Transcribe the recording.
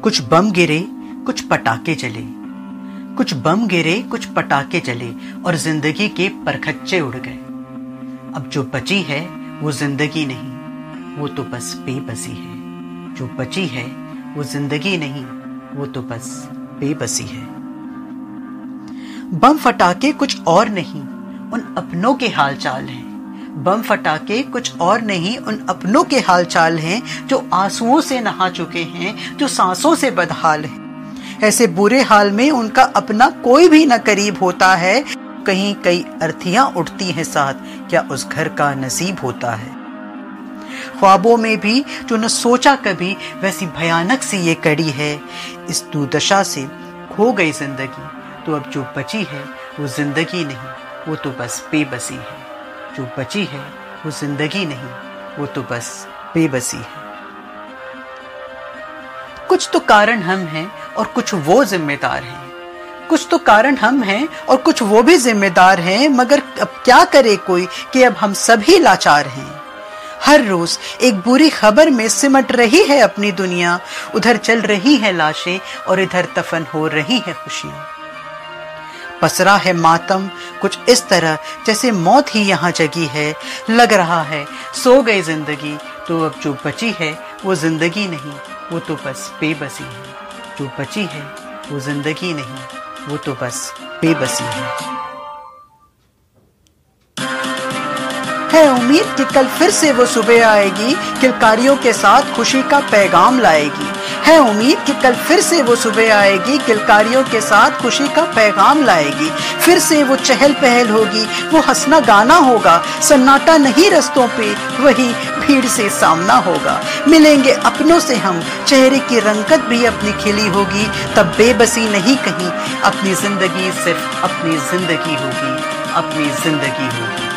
कुछ बम गिरे, कुछ पटाखे जले। कुछ बम गिरे, कुछ पटाखे जले और ज़िंदगी के परखच्चे उड़ गए। अब जो बची है, वो ज़िंदगी नहीं, वो तो बस बेबसी है। जो बची है, वो ज़िंदगी नहीं, वो तो बस बेबसी है। बम फटाके कुछ और नहीं, उन अपनों के हाल चाल हैं। बम फटाके कुछ और नहीं, उन अपनों के हालचाल हैं, जो आंसुओं से नहा चुके हैं, जो सांसों से बदहाल हैं। ऐसे बुरे हाल में उनका अपना कोई भी न करीब होता है। कहीं कई अर्थियाँ उठती हैं साथ, क्या उस घर का नसीब होता है? ख्वाबों में भी, जो न सोचा कभी, वैसी भयानक सी ये कड़ी है। इस दुर्दशा से खो गई ज़िंदगी। तो अब जो बची है, वो ज़िंदगी नहीं, वो तो बस बेबसी है। जो बची है, वो ज़िंदगी नहीं, वो तो बस बेबसी है। कुछ तो कारण हम हैं और कुछ वो जिम्मेदार हैं। कुछ तो कारण हम हैं और कुछ वो भी जिम्मेदार हैं, मगर अब क्या करे कोई कि अब हम सभी लाचार हैं? हर रोज एक बुरी खबर में सिमट रही है अपनी दुनिया, उधर चल रही है लाशें और इधर तफन हो रही है खुशियाँ। पसरा है मातम, कुछ इस तरह, जैसे मौत ही यहाँ जगी है। लग रहा है, सो गई ज़िंदगी तो अब जो बची है, वो ज़िंदगी नहीं, वो तो बस बेबसी है। जो बची है, वो ज़िंदगी नहीं, वो तो बस बेबसी है। है उम्मीद कि कल फिर से वो सुबह आएगी, किलकारियों के साथ खुशी का पैगाम लाएगी। है उम्मीद कि कल फिर से वो सुबह आएगी किलकारियों के साथ खुशी का पैगाम लाएगी। फिर से वो चहल पहल होगी, वो हंसना गाना होगा, सन्नाटा नहीं रस्तों पे, वही भीड़ से सामना होगा। मिलेंगे अपनों से हम, चेहरे की रंगत भी अपनी खिली होगी। तब बेबसी नहीं कहीं, अपनी ज़िंदगी सिर्फ़ अपनी ज़िंदगी होगी, अपनी ज़िंदगी होगी।